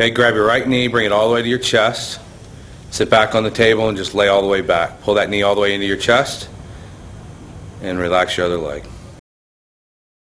Okay, grab your right knee, bring it all the way to your chest. Sit back on the table and just lay all the way back. Pull that knee all the way into your chest and relax your other leg.